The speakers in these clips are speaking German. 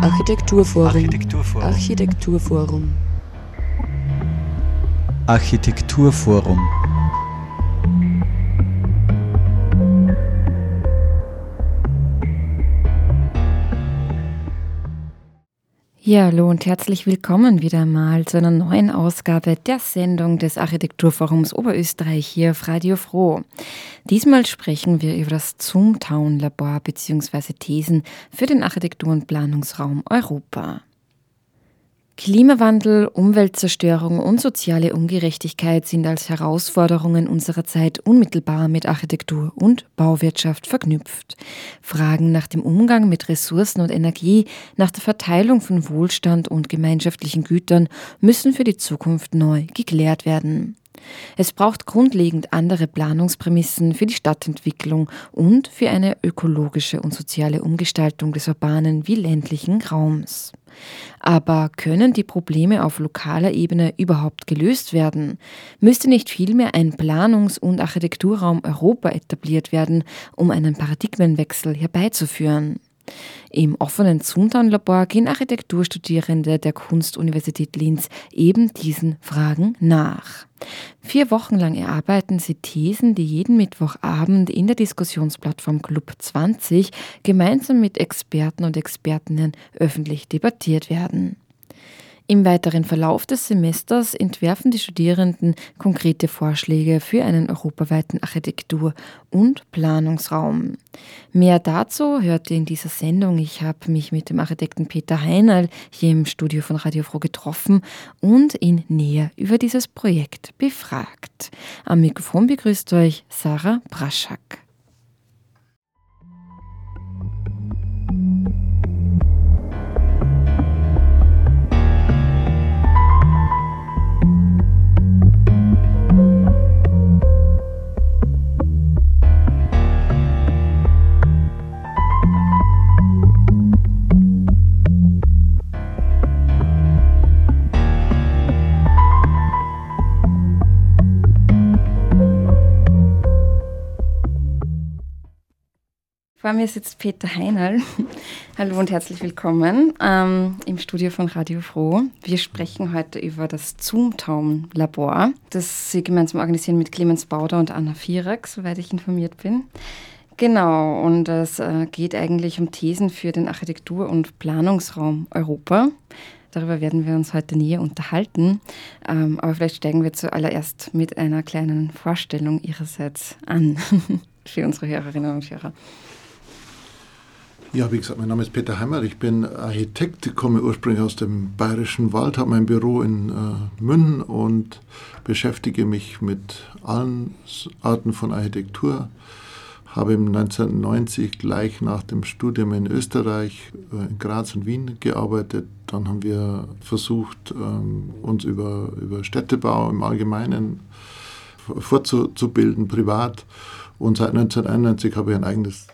Architekturforum. Architekturforum. Architekturforum. Architekturforum. Ja, hallo und herzlich willkommen wieder mal zu einer neuen Ausgabe der Sendung des Architekturforums Oberösterreich hier auf Radio Froh. Diesmal sprechen wir über das Zoomtown Labor bzw. Thesen für den Architektur- und Planungsraum Europa. Klimawandel, Umweltzerstörung und soziale Ungerechtigkeit sind als Herausforderungen unserer Zeit unmittelbar mit Architektur und Bauwirtschaft verknüpft. Fragen nach dem Umgang mit Ressourcen und Energie, nach der Verteilung von Wohlstand und gemeinschaftlichen Gütern müssen für die Zukunft neu geklärt werden. Es braucht grundlegend andere Planungsprämissen für die Stadtentwicklung und für eine ökologische und soziale Umgestaltung des urbanen wie ländlichen Raums. Aber können die Probleme auf lokaler Ebene überhaupt gelöst werden? Müsste nicht vielmehr ein Planungs- und Architekturraum Europa etabliert werden, um einen Paradigmenwechsel herbeizuführen? Im offenen Zuntan-Labor gehen Architekturstudierende der Kunstuniversität Linz eben diesen Fragen nach. Vier Wochen lang erarbeiten sie Thesen, die jeden Mittwochabend in der Diskussionsplattform Club 20 gemeinsam mit Experten und Expertinnen öffentlich debattiert werden. Im weiteren Verlauf des Semesters entwerfen die Studierenden konkrete Vorschläge für einen europaweiten Architektur- und Planungsraum. Mehr dazu hört ihr in dieser Sendung. Ich habe mich mit dem Architekten Peter Heinal hier im Studio von Radio Froh getroffen und ihn näher über dieses Projekt befragt. Am Mikrofon begrüßt euch Sarah Braschak. Vor mir sitzt Peter Heinl. Hallo und herzlich willkommen ähm, im Studio von Radio Froh. Wir sprechen heute über das Zoomtown Labor, das Sie gemeinsam organisieren mit Clemens Bauder und Anna Vierak, soweit ich informiert bin. Genau, und es äh, geht eigentlich um Thesen für den Architektur- und Planungsraum Europa. Darüber werden wir uns heute näher unterhalten. Ähm, aber vielleicht steigen wir zuallererst mit einer kleinen Vorstellung Ihrerseits an für unsere Hörerinnen und Hörer. Ja, wie gesagt, mein Name ist Peter Heimer. Ich bin Architekt, komme ursprünglich aus dem Bayerischen Wald, habe mein Büro in äh, München und beschäftige mich mit allen Arten von Architektur. Habe im 1990 gleich nach dem Studium in Österreich, äh, in Graz und Wien gearbeitet. Dann haben wir versucht, ähm, uns über, über Städtebau im Allgemeinen fortzubilden, privat. Und seit 1991 habe ich ein eigenes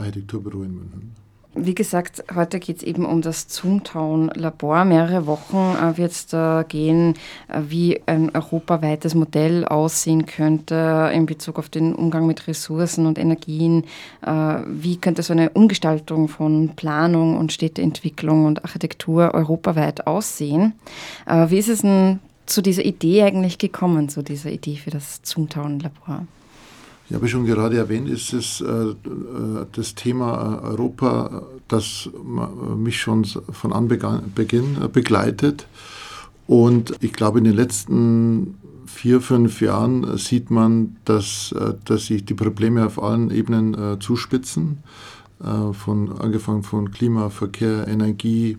Architekturbüro in München. Wie gesagt, heute geht es eben um das Zoomtown Labor. Mehrere Wochen äh, wird es da gehen, äh, wie ein europaweites Modell aussehen könnte in Bezug auf den Umgang mit Ressourcen und Energien. Äh, wie könnte so eine Umgestaltung von Planung und Städteentwicklung und Architektur europaweit aussehen? Wie ist es denn zu dieser Idee eigentlich gekommen, zu dieser Idee für das Zoomtown Ja, habe ich schon gerade erwähnt, ist es äh, das Thema Europa, das mich schon von Anbeginn begleitet. Und ich glaube, in den letzten vier, fünf Jahren sieht man, dass, äh, dass sich die Probleme auf allen Ebenen äh, zuspitzen. Äh, von, angefangen von Klima, Verkehr, Energie,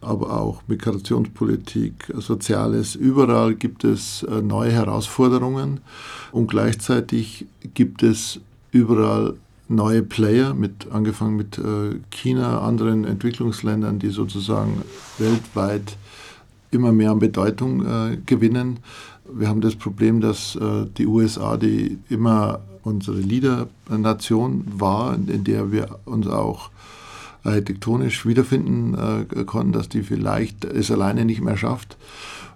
aber auch Migrationspolitik, Soziales. Überall gibt es äh, neue Herausforderungen und gleichzeitig gibt es überall neue Player, mit, angefangen mit äh, China, anderen Entwicklungsländern, die sozusagen weltweit immer mehr an Bedeutung äh, gewinnen. Wir haben das Problem, dass die USA, die immer unsere Leader-Nation war, in der wir uns auch architektonisch wiederfinden äh, konnten, dass die vielleicht es alleine nicht mehr schafft.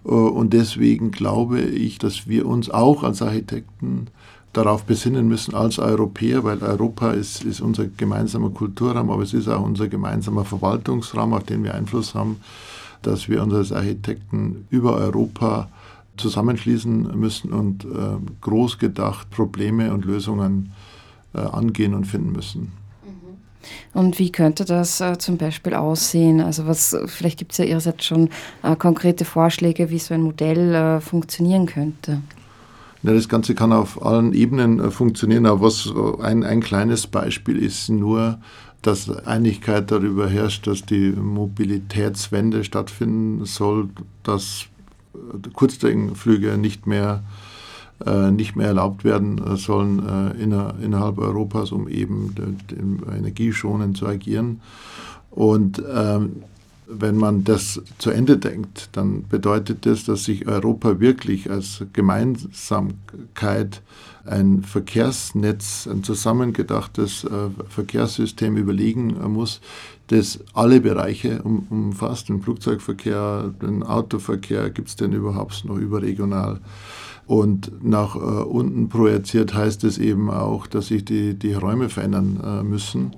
Äh, und deswegen glaube ich, dass wir uns auch als Architekten darauf besinnen müssen als Europäer, weil Europa ist, ist unser gemeinsamer Kulturraum, aber es ist auch unser gemeinsamer Verwaltungsraum, auf den wir Einfluss haben, dass wir uns als Architekten über Europa zusammenschließen müssen und äh, groß gedacht Probleme und Lösungen äh, angehen und finden müssen. Und wie könnte das äh, zum Beispiel aussehen? Also was, vielleicht gibt es ja ihrerseits schon äh, konkrete Vorschläge, wie so ein Modell äh, funktionieren könnte. Ja, das Ganze kann auf allen Ebenen äh, funktionieren, aber was ein, ein kleines Beispiel ist nur, dass Einigkeit darüber herrscht, dass die Mobilitätswende stattfinden soll, dass Kurzstreckenflüge nicht mehr, äh, nicht mehr erlaubt werden äh, sollen äh, inner, innerhalb Europas, um eben energieschonend zu agieren. Und ähm, wenn man das zu Ende denkt, dann bedeutet das, dass sich Europa wirklich als Gemeinsamkeit ein Verkehrsnetz, ein zusammengedachtes äh, Verkehrssystem überlegen muss, das alle Bereiche um, umfasst. Den Flugzeugverkehr, den Autoverkehr, gibt es denn überhaupt noch überregional? Und nach äh, unten projiziert heißt es eben auch, dass sich die, die Räume verändern äh, müssen.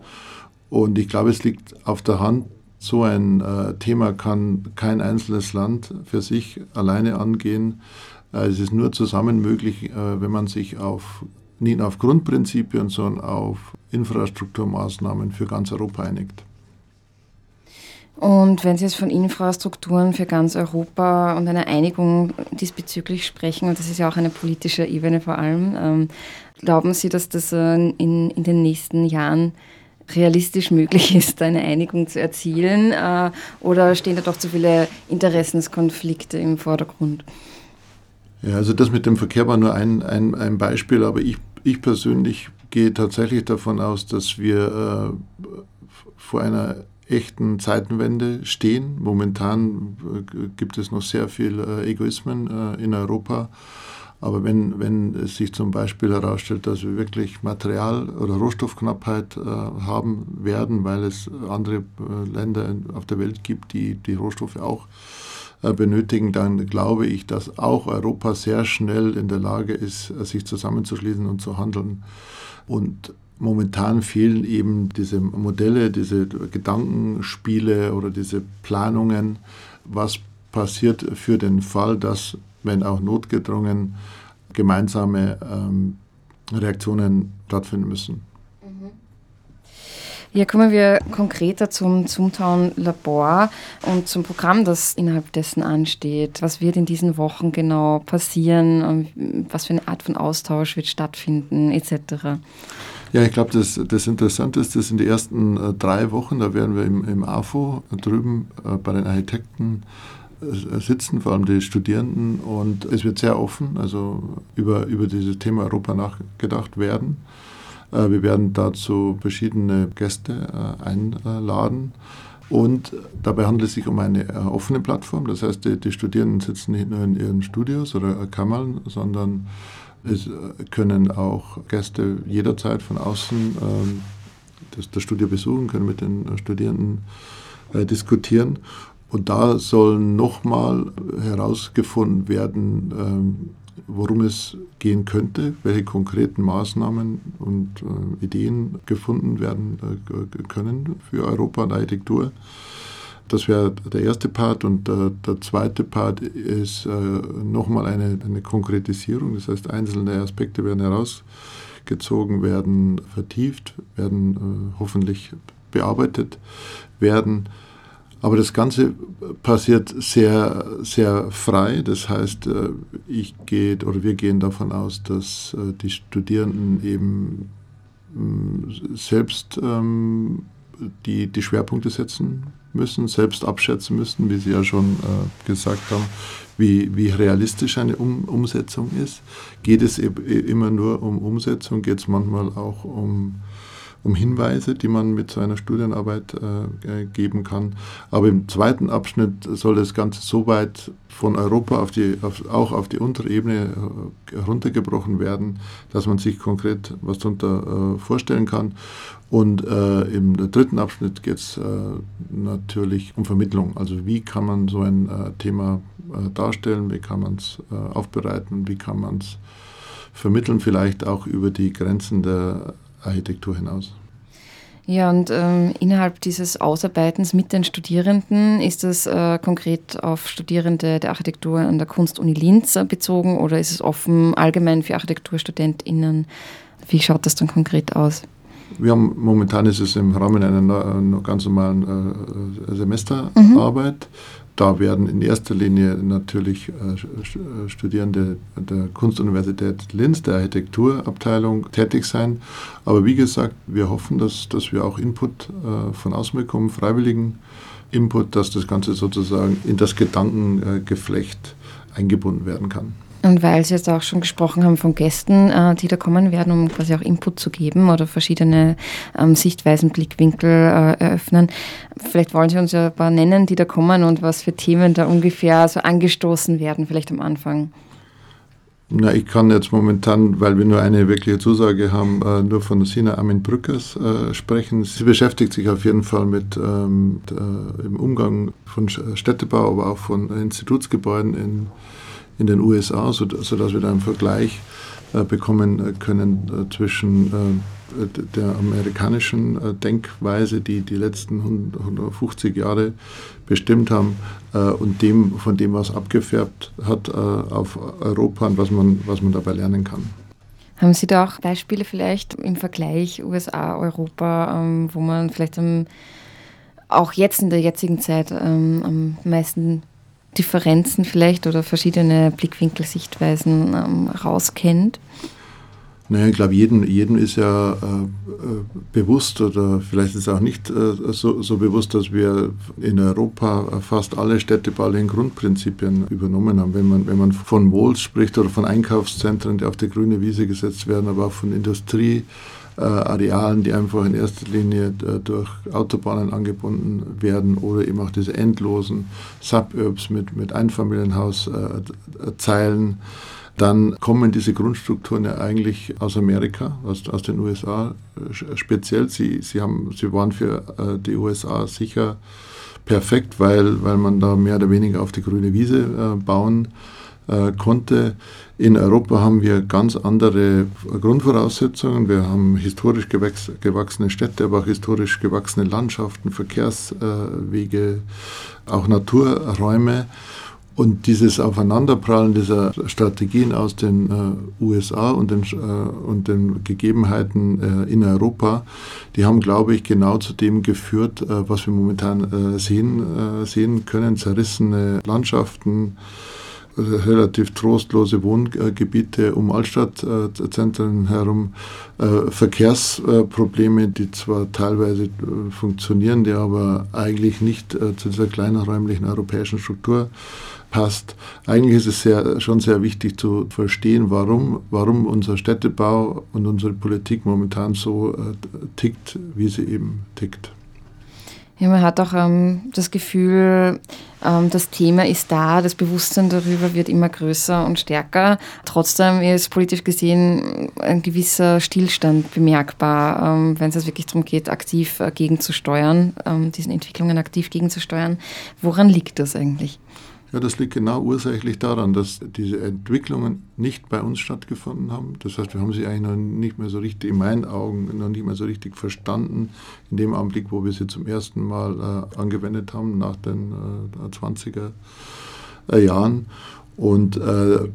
Und ich glaube, es liegt auf der Hand, so ein äh, Thema kann kein einzelnes Land für sich alleine angehen. Äh, es ist nur zusammen möglich, äh, wenn man sich auf, nicht auf Grundprinzipien, sondern auf Infrastrukturmaßnahmen für ganz Europa einigt. Und wenn Sie jetzt von Infrastrukturen für ganz Europa und einer Einigung diesbezüglich sprechen, und das ist ja auch eine politische Ebene vor allem, ähm, glauben Sie, dass das äh, in, in den nächsten Jahren realistisch möglich ist, eine Einigung zu erzielen? Äh, oder stehen da doch zu viele Interessenskonflikte im Vordergrund? Ja, also das mit dem Verkehr war nur ein, ein, ein Beispiel, aber ich, ich persönlich gehe tatsächlich davon aus, dass wir äh, vor einer echten Zeitenwende stehen. Momentan äh, gibt es noch sehr viel äh, Egoismen äh, in Europa. Aber wenn, wenn es sich zum Beispiel herausstellt, dass wir wirklich Material- oder Rohstoffknappheit äh, haben werden, weil es andere Länder auf der Welt gibt, die die Rohstoffe auch benötigen, dann glaube ich, dass auch Europa sehr schnell in der Lage ist, äh, sich zusammenzuschließen und zu handeln. Und momentan fehlen eben diese Modelle, diese Gedankenspiele oder diese Planungen, was passiert für den Fall, dass wenn auch notgedrungen, gemeinsame ähm, Reaktionen stattfinden müssen. Ja, kommen wir konkreter zum Zoomtown Labor und zum Programm, das innerhalb dessen ansteht. Was wird in diesen Wochen genau passieren? Was für eine Art von Austausch wird stattfinden, etc.? Ja, ich glaube, das, das Interessante ist, dass in den ersten äh, drei Wochen, da werden wir im, im AFO drüben äh, bei den Architekten äh, sitzen, vor allem die Studierenden. Und es wird sehr offen, also über, über dieses Thema Europa nachgedacht werden. Äh, wir werden dazu verschiedene Gäste äh, einladen. Und dabei handelt es sich um eine offene Plattform. Das heißt, die, die Studierenden sitzen nicht nur in ihren Studios oder Kammern, sondern es können auch Gäste jederzeit von außen ähm, das, das Studio besuchen, können mit den Studierenden diskutieren. Und da soll nochmal herausgefunden werden, ähm, worum es gehen könnte, welche konkreten Maßnahmen und äh, Ideen gefunden werden äh, können für Europa und Architektur. Das wäre der erste Part und äh, der zweite Part ist nochmal eine, eine Konkretisierung. Das heißt, einzelne Aspekte werden herausgezogen, werden vertieft, werden hoffentlich bearbeitet werden aber das Ganze passiert sehr, sehr frei. Das heißt, äh, ich gehe oder wir gehen davon aus, dass äh, die Studierenden eben mm, selbst ähm, die, die Schwerpunkte setzen müssen, selbst abschätzen müssen, wie Sie ja schon äh, gesagt haben, wie, wie realistisch eine um Umsetzung ist. Geht es immer nur um Umsetzung, geht es manchmal auch um um Hinweise, die man mit so einer Studienarbeit äh, geben kann. Aber im zweiten Abschnitt soll das Ganze so weit von Europa auf die, auf, auch auf die untere Ebene äh, heruntergebrochen werden, dass man sich konkret was darunter äh, vorstellen kann. Und äh, im dritten Abschnitt geht es äh, natürlich um Vermittlung. Also wie kann man so ein äh, Thema darstellen, wie kann man es aufbereiten, wie kann man es vermitteln, vielleicht auch über die Grenzen der Architektur hinaus. Ja, und ähm, innerhalb dieses Ausarbeitens mit den Studierenden ist das äh, konkret auf Studierende der Architektur an der Kunstuni Linz bezogen oder ist es offen allgemein für ArchitekturstudentInnen? Wie schaut das dann konkret aus? Wir haben momentan ist es im Rahmen einer ganz normalen äh, Semesterarbeit. Mhm. Da werden in erster Linie natürlich äh, Studierende der Kunstuniversität Linz, der Architekturabteilung, tätig sein. Aber wie gesagt, wir hoffen, dass, dass wir auch Input äh, von außen bekommen, freiwilligen Input, dass das Ganze sozusagen in das Gedankengeflecht eingebunden werden kann. Und weil Sie jetzt auch schon gesprochen haben von Gästen, äh, die da kommen werden, um quasi auch Input zu geben oder verschiedene ähm, Sichtweisen, Blickwinkel äh, eröffnen, vielleicht wollen Sie uns ja ein paar nennen, die da kommen und was für Themen da ungefähr so angestoßen werden, vielleicht am Anfang. Na, ich kann jetzt momentan, weil wir nur eine wirkliche Zusage haben, äh, nur von Sina Amin Brückers sprechen. Sie beschäftigt sich auf jeden Fall mit ähm, der, im Umgang von Städtebau, aber auch von Institutsgebäuden in in den USA, sodass wir da einen Vergleich äh, bekommen äh, können äh, zwischen der amerikanischen Denkweise, die die letzten 150 Jahre bestimmt haben, und dem, von dem, was abgefärbt hat auf Europa und was man, was man dabei lernen kann. Haben Sie da auch Beispiele vielleicht im Vergleich USA, Europa, ähm, wo man vielleicht auch jetzt in der jetzigen Zeit ähm, am meisten Differenzen vielleicht oder verschiedene Blickwinkelsichtweisen ähm, rauskennt? Naja, ich glaube, jedem, jedem ist ja äh, äh, bewusst oder vielleicht ist es auch nicht äh, so, so, bewusst, dass wir in Europa fast alle städtebaulichen Grundprinzipien übernommen haben. Wenn man, wenn man von Malls spricht oder von Einkaufszentren, die auf die grüne Wiese gesetzt werden, aber auch von Industrie, Arealen, die einfach in erster Linie äh, durch Autobahnen angebunden werden oder eben auch diese endlosen Suburbs mit, mit Einfamilienhauszeilen. Dann kommen diese Grundstrukturen ja eigentlich aus Amerika, aus, aus den USA äh, speziell. Sie, sie, haben, sie waren für äh, die USA sicher perfekt, weil, weil man da mehr oder weniger auf die grüne Wiese äh, bauen äh, konnte. In Europa haben wir ganz andere Grundvoraussetzungen. Wir haben historisch gewachsene Städte, aber auch historisch gewachsene Landschaften, Verkehrswege, auch Naturräume. Und dieses Aufeinanderprallen dieser Strategien aus den äh, USA und den, äh, und den Gegebenheiten äh, in Europa, die haben, glaube ich, genau zu dem geführt, äh, was wir momentan äh, sehen, äh, sehen können. Zerrissene Landschaften, relativ trostlose Wohngebiete um Altstadtzentren herum, äh, Verkehrsprobleme, die zwar teilweise äh, funktionieren, die aber eigentlich nicht äh, zu dieser kleinerräumlichen europäischen Struktur passt. Eigentlich ist es sehr, schon sehr wichtig zu verstehen, warum, warum unser Städtebau und unsere Politik momentan so tickt, wie sie eben tickt. Ja, man hat auch ähm, das Gefühl, ähm, das Thema ist da, das Bewusstsein darüber wird immer größer und stärker. Trotzdem ist politisch gesehen ein gewisser Stillstand bemerkbar, ähm, wenn es wirklich darum geht, aktiv äh, gegenzusteuern, ähm, diesen Entwicklungen aktiv gegenzusteuern. Woran liegt das eigentlich? Ja, das liegt genau ursächlich daran, dass diese Entwicklungen nicht bei uns stattgefunden haben. Das heißt, wir haben sie eigentlich noch nicht mehr so richtig, in meinen Augen, noch nicht mehr so richtig verstanden, in dem Augenblick, wo wir sie zum ersten Mal äh, angewendet haben, nach den äh, 20er äh, Jahren. Und äh,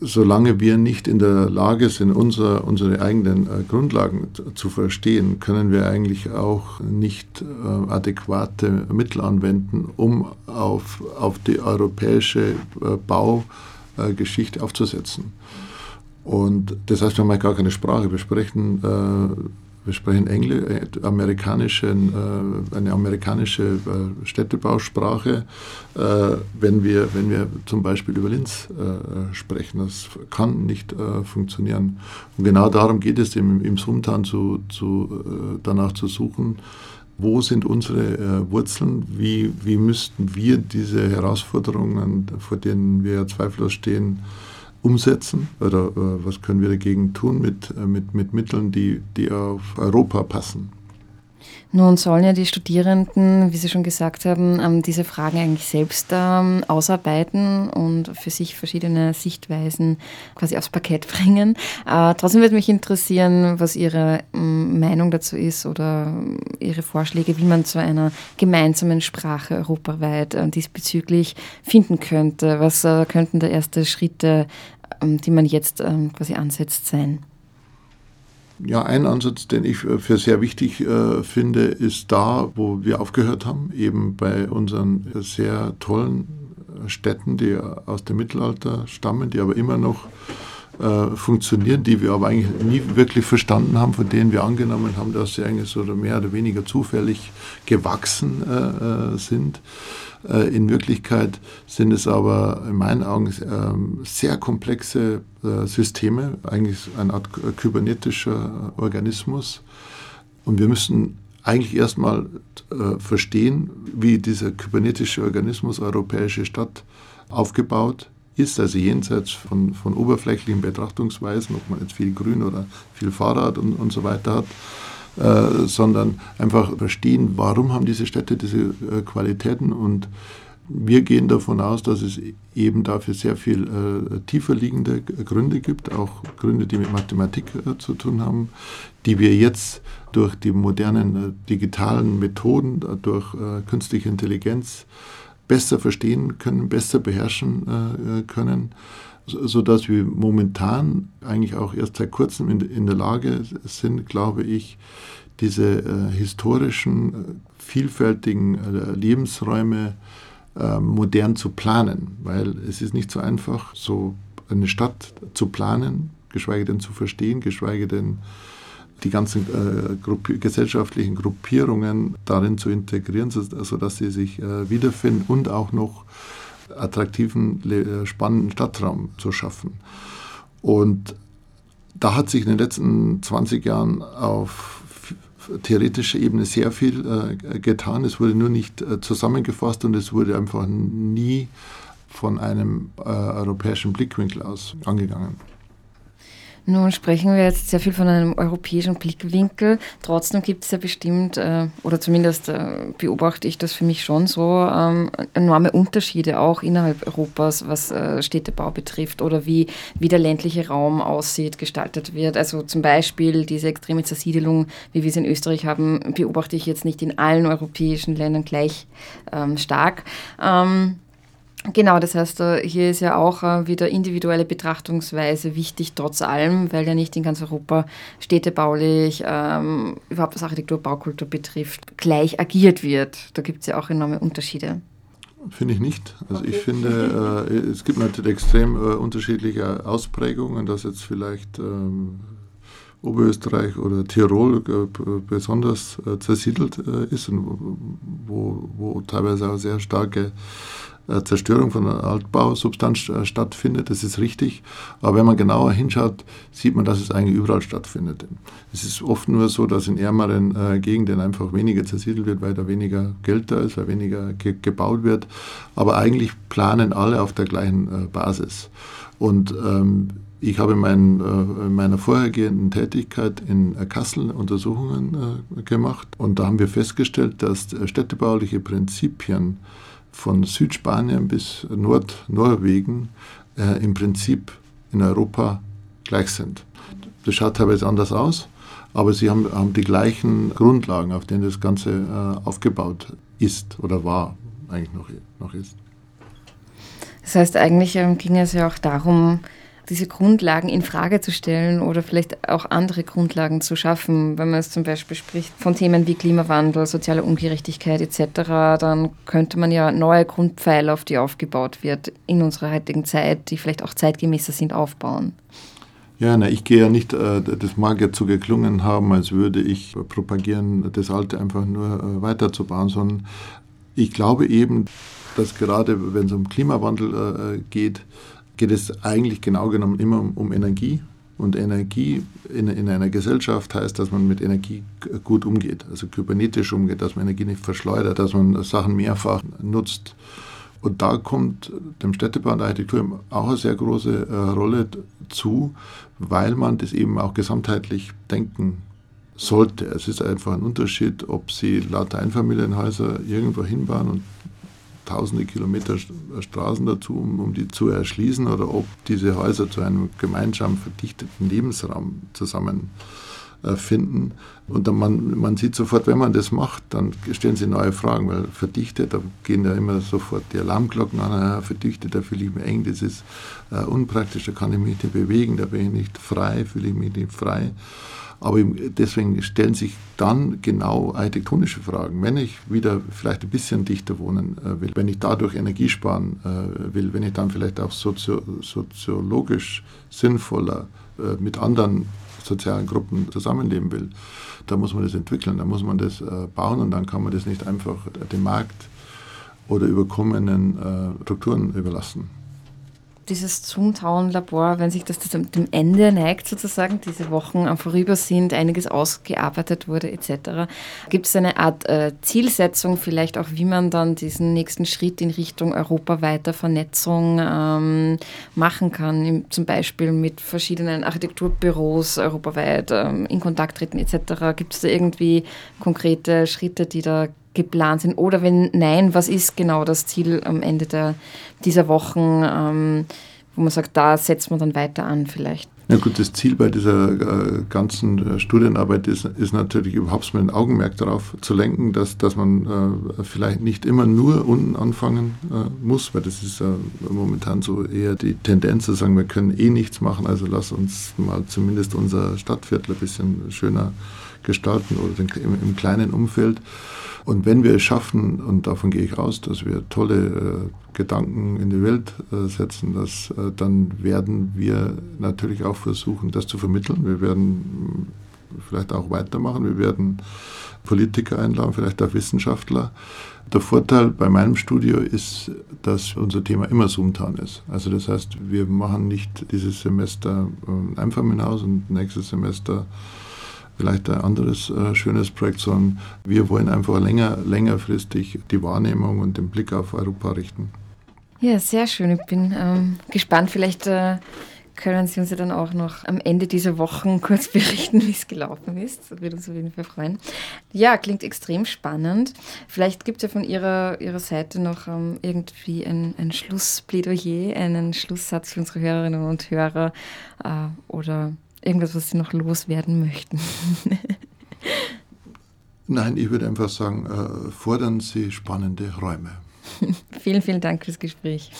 solange wir nicht in der Lage sind, unser, unsere eigenen äh, Grundlagen zu verstehen, können wir eigentlich auch nicht äh, adäquate Mittel anwenden, um auf, auf die europäische äh, Baugeschichte aufzusetzen. Und das heißt, wir haben gar keine Sprache. Wir sprechen äh, wir sprechen Englisch, äh, amerikanischen, äh, eine amerikanische äh, Städtebausprache, äh, wenn, wir, wenn wir zum Beispiel über Linz äh, sprechen. Das kann nicht äh, funktionieren. Und genau darum geht es im, im Sumtan zu, zu, danach zu suchen, wo sind unsere Wurzeln, wie, wie müssten wir diese Herausforderungen, vor denen wir zweifellos stehen, umsetzen oder äh, was können wir dagegen tun mit, äh, mit, mit Mitteln, die, die auf Europa passen. Nun sollen ja die Studierenden, wie Sie schon gesagt haben, ähm, diese Fragen eigentlich selbst ähm, ausarbeiten und für sich verschiedene Sichtweisen quasi aufs Parkett bringen. Äh, trotzdem würde mich interessieren, was Ihre ähm, Meinung dazu ist oder Ihre Vorschläge, wie man zu einer gemeinsamen Sprache europaweit äh, diesbezüglich finden könnte. Was äh, könnten da erste Schritte, die man jetzt quasi ansetzt, sein? Ja, ein Ansatz, den ich für sehr wichtig äh, finde, ist da, wo wir aufgehört haben, eben bei unseren sehr tollen Städten, die aus dem Mittelalter stammen, die aber immer noch äh, funktionieren, die wir aber eigentlich nie wirklich verstanden haben, von denen wir angenommen haben, dass sie eigentlich so mehr oder weniger zufällig gewachsen äh, äh sind. Äh, in Wirklichkeit sind es aber in meinen Augen ähm, sehr komplexe äh, Systeme, eigentlich eine Art kybernetischer Organismus. Und wir müssen eigentlich erstmal äh, verstehen, wie dieser kybernetische Organismus europäische Stadt aufgebaut ist, also jenseits von, von oberflächlichen Betrachtungsweisen, ob man jetzt viel Grün oder viel Fahrrad und, und so weiter hat, äh, sondern einfach verstehen, warum haben diese Städte diese äh, Qualitäten. Und wir gehen davon aus, dass es eben dafür sehr viel äh, tiefer liegende Gründe gibt, auch Gründe, die mit Mathematik äh, zu tun haben, die wir jetzt durch die modernen äh, digitalen Methoden, äh, durch äh, künstliche Intelligenz besser verstehen können, besser beherrschen können sodass wir momentan eigentlich auch erst seit kurzem in, in der Lage sind, glaube ich, diese äh, historischen, äh, vielfältigen äh, Lebensräume äh, modern zu planen, weil es ist nicht so einfach, so eine Stadt zu planen, geschweige denn zu verstehen, geschweige denn die ganzen äh, Gruppi gesellschaftlichen Gruppierungen darin zu integrieren, sodass sie sich äh, wiederfinden und auch noch attraktiven, äh, spannenden Stadtraum zu schaffen. Und da hat sich in den letzten 20 Jahren auf theoretischer Ebene sehr viel äh, getan. Es wurde nur nicht äh, zusammengefasst und es wurde einfach nie von einem äh, europäischen Blickwinkel aus angegangen. Nun sprechen wir jetzt sehr viel von einem europäischen Blickwinkel. Trotzdem gibt es ja bestimmt, äh, oder zumindest äh, beobachte ich das für mich schon so, ähm, enorme Unterschiede auch innerhalb Europas, was äh, Städtebau betrifft oder wie, wie der ländliche Raum aussieht, gestaltet wird. Also zum Beispiel diese extreme Zersiedelung, wie wir es in Österreich haben, beobachte ich jetzt nicht in allen europäischen Ländern gleich ähm, stark. Ähm, Genau, das heißt, äh, hier ist ja auch äh, wieder individuelle Betrachtungsweise wichtig, trotz allem, weil ja nicht in ganz Europa städtebaulich, ähm, überhaupt was Architektur, Baukultur betrifft, gleich agiert wird. Da gibt es ja auch enorme Unterschiede. Finde ich nicht. Also okay. ich finde, äh, es gibt natürlich extrem äh, unterschiedliche Ausprägungen, dass jetzt vielleicht ähm, Oberösterreich oder Tirol äh, besonders äh, zersiedelt ist und wo, wo teilweise auch sehr starke Zerstörung von Altbausubstanz äh, stattfindet. Das ist richtig. Aber wenn man genauer hinschaut, sieht man, dass es eigentlich überall stattfindet. Es ist oft nur so, dass in ärmeren äh, Gegenden einfach weniger zersiedelt wird, weil da weniger Geld da ist, weil weniger ge gebaut wird. Aber eigentlich planen alle auf der gleichen äh, Basis. Und ähm, ich habe in, mein, äh, in, meiner vorhergehenden Tätigkeit in Kassel Untersuchungen äh, gemacht und da haben wir festgestellt, dass städtebauliche Prinzipien von Südspanien bis Nordnorwegen äh, im Prinzip in Europa gleich sind. Das schaut teilweise anders aus, aber sie haben, haben die gleichen Grundlagen, auf denen das Ganze äh, aufgebaut ist oder war, eigentlich noch, noch ist. Das heißt, eigentlich ähm, ging es ja auch darum, diese Grundlagen in Frage zu stellen oder vielleicht auch andere Grundlagen zu schaffen. Wenn man es zum Beispiel spricht von Themen wie Klimawandel, soziale Ungerechtigkeit etc., dann könnte man ja neue Grundpfeiler, auf die aufgebaut wird, in unserer heutigen Zeit, die vielleicht auch zeitgemäßer sind, aufbauen. Ja, na, ich gehe ja nicht, äh, das mag ja zu geklungen haben, als würde ich propagieren, das Alte einfach nur äh, weiterzubauen, sondern ich glaube eben, dass gerade wenn es um Klimawandel äh, geht, geht es eigentlich genau genommen immer um, Energie. Und Energie in, in, einer Gesellschaft heißt, dass man mit Energie gut umgeht, also kybernetisch umgeht, dass man Energie nicht verschleudert, dass man Sachen mehrfach nutzt. Und da kommt dem Städtebau und der Architektur auch eine sehr große äh, Rolle zu, weil man das eben auch gesamtheitlich denken sollte. Es ist einfach ein Unterschied, ob Sie lauter Einfamilienhäuser irgendwo hinbauen und tausende Kilometer Straßen dazu, um, um die zu erschließen, oder ob diese Häuser zu einem gemeinsam verdichteten Lebensraum zusammen äh. Und dann man, man sieht sofort, wenn man das macht, dann stellen sie neue Fragen, weil verdichtet, da gehen ja immer sofort die Alarmglocken an, ja, verdichtet, da fühle ich mich eng, das ist äh, unpraktisch, da kann ich mich nicht bewegen, da bin ich nicht frei, fühle ich mich nicht frei. Aber deswegen stellen sich dann genau architektonische Fragen. Wenn ich wieder vielleicht ein bisschen dichter wohnen äh, will, wenn ich dadurch Energie sparen äh, will, wenn ich dann vielleicht auch sozio soziologisch sinnvoller äh, mit anderen sozialen Gruppen zusammenleben will, da muss man das entwickeln, da muss man das bauen und dann kann man das nicht einfach dem Markt oder überkommenen Strukturen überlassen dieses Zoomtown-Labor, wenn sich das, das dem Ende neigt, sozusagen, diese Wochen am Vorüber sind, einiges ausgearbeitet wurde, etc. Gibt es eine Art äh, Zielsetzung, vielleicht auch, wie man dann diesen nächsten Schritt in Richtung europaweiter Vernetzung ähm, machen kann, zum Beispiel mit verschiedenen Architekturbüros europaweit ähm, in Kontakt treten, etc. Gibt es da irgendwie konkrete Schritte, die da geplant sind? Oder wenn nein, was ist genau das Ziel am Ende der, dieser Wochen, ähm, wo man sagt, da setzt man dann weiter an vielleicht? Ja gut, das Ziel bei dieser äh, ganzen äh, Studienarbeit ist, ist natürlich überhaupt mal ein Augenmerk darauf zu lenken, dass, dass man äh, vielleicht nicht immer nur unten anfangen äh, muss, weil das ist momentan so eher die Tendenz zu sagen, wir können eh nichts machen, also lass uns mal zumindest unser Stadtviertel ein bisschen schöner gestalten oder im, im kleinen Umfeld. Und wenn wir es schaffen, und davon gehe ich aus, dass wir tolle äh, Gedanken in die Welt äh, setzen, dass, äh, dann werden wir natürlich auch versuchen, das zu vermitteln. Wir werden vielleicht auch weitermachen. Wir werden Politiker einladen, vielleicht auch Wissenschaftler. Der Vorteil bei meinem Studio ist, dass unser Thema immer Zoomtown ist. Also das heißt, wir machen nicht dieses Semester ein Einfamilienhaus und nächstes Semester vielleicht ein anderes äh, schönes Projekt, sondern wir wollen einfach länger, längerfristig die Wahrnehmung und den Blick auf Europa richten. Ja, sehr schön. Ich bin ähm, gespannt. Vielleicht äh, können Sie uns ja dann auch noch am Ende dieser Wochen kurz berichten, wie es gelaufen ist. Das würde uns auf jeden Fall freuen. Ja, klingt extrem spannend. Vielleicht gibt es ja von Ihrer, Ihrer Seite noch ähm, irgendwie ein, ein Schlussplädoyer, einen Schlusssatz für unsere Hörerinnen und Hörer äh, oder Irgendwas, was Sie noch loswerden möchten? Nein, ich würde einfach sagen, äh, fordern Sie spannende Räume. vielen, vielen Dank fürs Gespräch.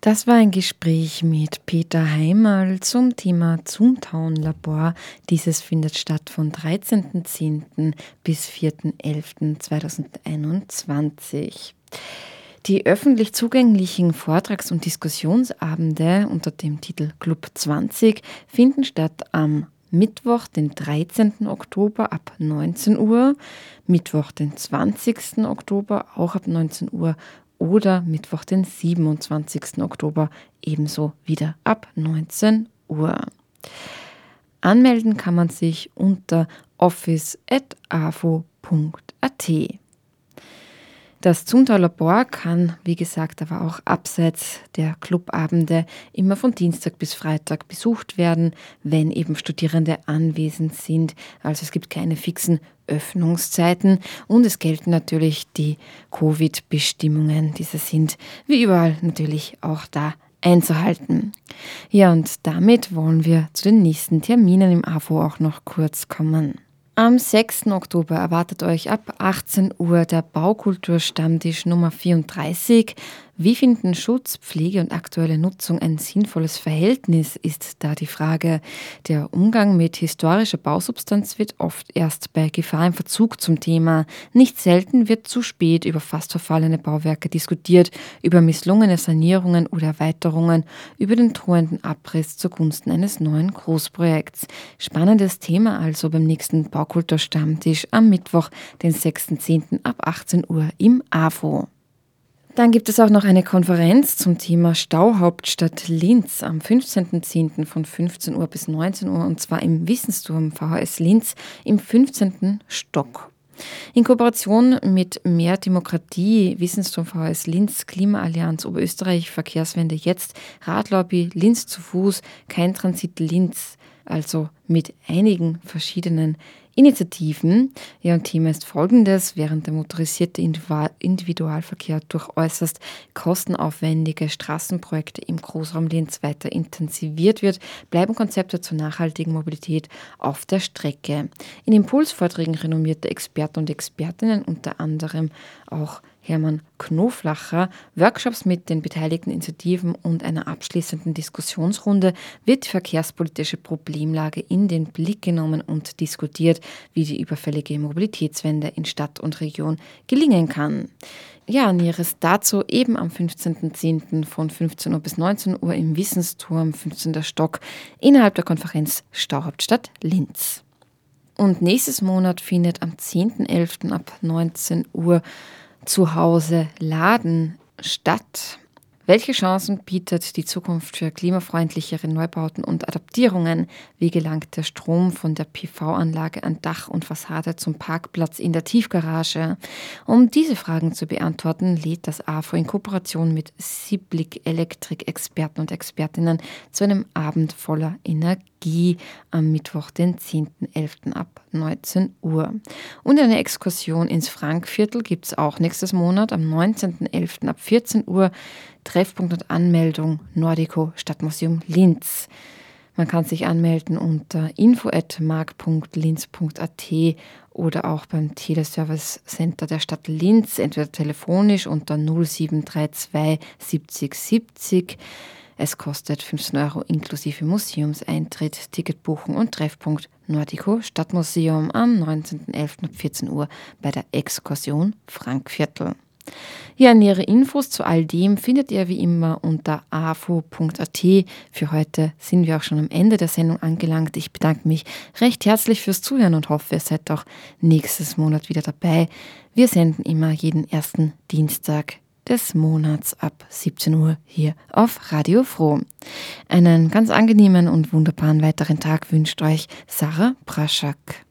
Das war ein Gespräch mit Peter Heimerl zum Thema Zoomtown Labor. Dieses findet statt von 13.10. bis 4.11.2021. Die öffentlich zugänglichen Vortrags- und Diskussionsabende unter dem Titel Club 20 finden statt am Mittwoch, den 13. Oktober ab 19 Uhr, Mittwoch, den 20. Oktober auch ab 19 Uhr oder Mittwoch, den 27. Oktober ebenso wieder ab 19 Uhr. Anmelden kann man sich unter office.avo.at. Das Zunter Labor kann, wie gesagt, aber auch abseits der Clubabende immer von Dienstag bis Freitag besucht werden, wenn eben Studierende anwesend sind. Also es gibt keine fixen Öffnungszeiten und es gelten natürlich die Covid-Bestimmungen. Diese sind wie überall natürlich auch da einzuhalten. Ja, und damit wollen wir zu den nächsten Terminen im AFO auch noch kurz kommen. Am 6. Oktober erwartet euch ab 18 Uhr der Baukulturstammtisch Nummer 34 wie finden Schutz, Pflege und aktuelle Nutzung ein sinnvolles Verhältnis, ist da die Frage. Der Umgang mit historischer Bausubstanz wird oft erst bei Gefahr im Verzug zum Thema. Nicht selten wird zu spät über fast verfallene Bauwerke diskutiert, über misslungene Sanierungen oder Erweiterungen, über den drohenden Abriss zugunsten eines neuen Großprojekts. Spannendes Thema also beim nächsten Baukulturstammtisch am Mittwoch, den 6.10. ab 18 Uhr im AFO. Dann gibt es auch noch eine Konferenz zum Thema Stauhauptstadt Linz am 15.10. von 15 Uhr bis 19 Uhr und zwar im Wissensturm VHS Linz im 15. Stock. In Kooperation mit Mehr Demokratie, Wissensturm VHS Linz, Klimaallianz Oberösterreich, Verkehrswende jetzt, Radlobby, Linz zu Fuß, kein Transit Linz, also mit einigen verschiedenen Initiativen. Und Thema ist folgendes. Während der motorisierte Individualverkehr durch äußerst kostenaufwendige Straßenprojekte im Großraum Linz weiter intensiviert wird, bleiben Konzepte zur nachhaltigen Mobilität auf der Strecke. In Impulsvorträgen renommierte Experten und Expertinnen, unter anderem auch Hermann Knoflacher, Workshops mit den beteiligten Initiativen und einer abschließenden Diskussionsrunde wird die verkehrspolitische Problemlage in den Blick genommen und diskutiert, wie die überfällige Mobilitätswende in Stadt und Region gelingen kann. Ja, Näheres dazu eben am 15.10. von 15 Uhr bis 19 Uhr im Wissensturm, 15. Stock, innerhalb der Konferenz Stauhauptstadt Linz. Und nächstes Monat findet am 10.11. ab 19 Uhr zu Hause laden statt. Welche Chancen bietet die Zukunft für klimafreundlichere Neubauten und Adaptierungen? Wie gelangt der Strom von der PV-Anlage an Dach und Fassade zum Parkplatz in der Tiefgarage? Um diese Fragen zu beantworten, lädt das AFO in Kooperation mit Siblik Elektrik Experten und Expertinnen zu einem Abend voller Energie am Mittwoch, den 10.11. ab 19 Uhr. Und eine Exkursion ins Frankviertel gibt es auch nächstes Monat am 19.11. ab 14 Uhr. Treffpunkt und Anmeldung Nordico Stadtmuseum Linz. Man kann sich anmelden unter info.mark.linz.at oder auch beim Teleservice Center der Stadt Linz, entweder telefonisch unter 0732 70 70 es kostet 15 Euro inklusive Museumseintritt, Ticket buchen und Treffpunkt Nordico Stadtmuseum am 19.11. ab 14 Uhr bei der Exkursion Frankviertel. Ja, nähere Infos zu all dem findet ihr wie immer unter afo.at. Für heute sind wir auch schon am Ende der Sendung angelangt. Ich bedanke mich recht herzlich fürs Zuhören und hoffe, ihr seid auch nächstes Monat wieder dabei. Wir senden immer jeden ersten Dienstag des Monats ab 17 Uhr hier auf Radio Froh. Einen ganz angenehmen und wunderbaren weiteren Tag wünscht euch Sarah Praschak.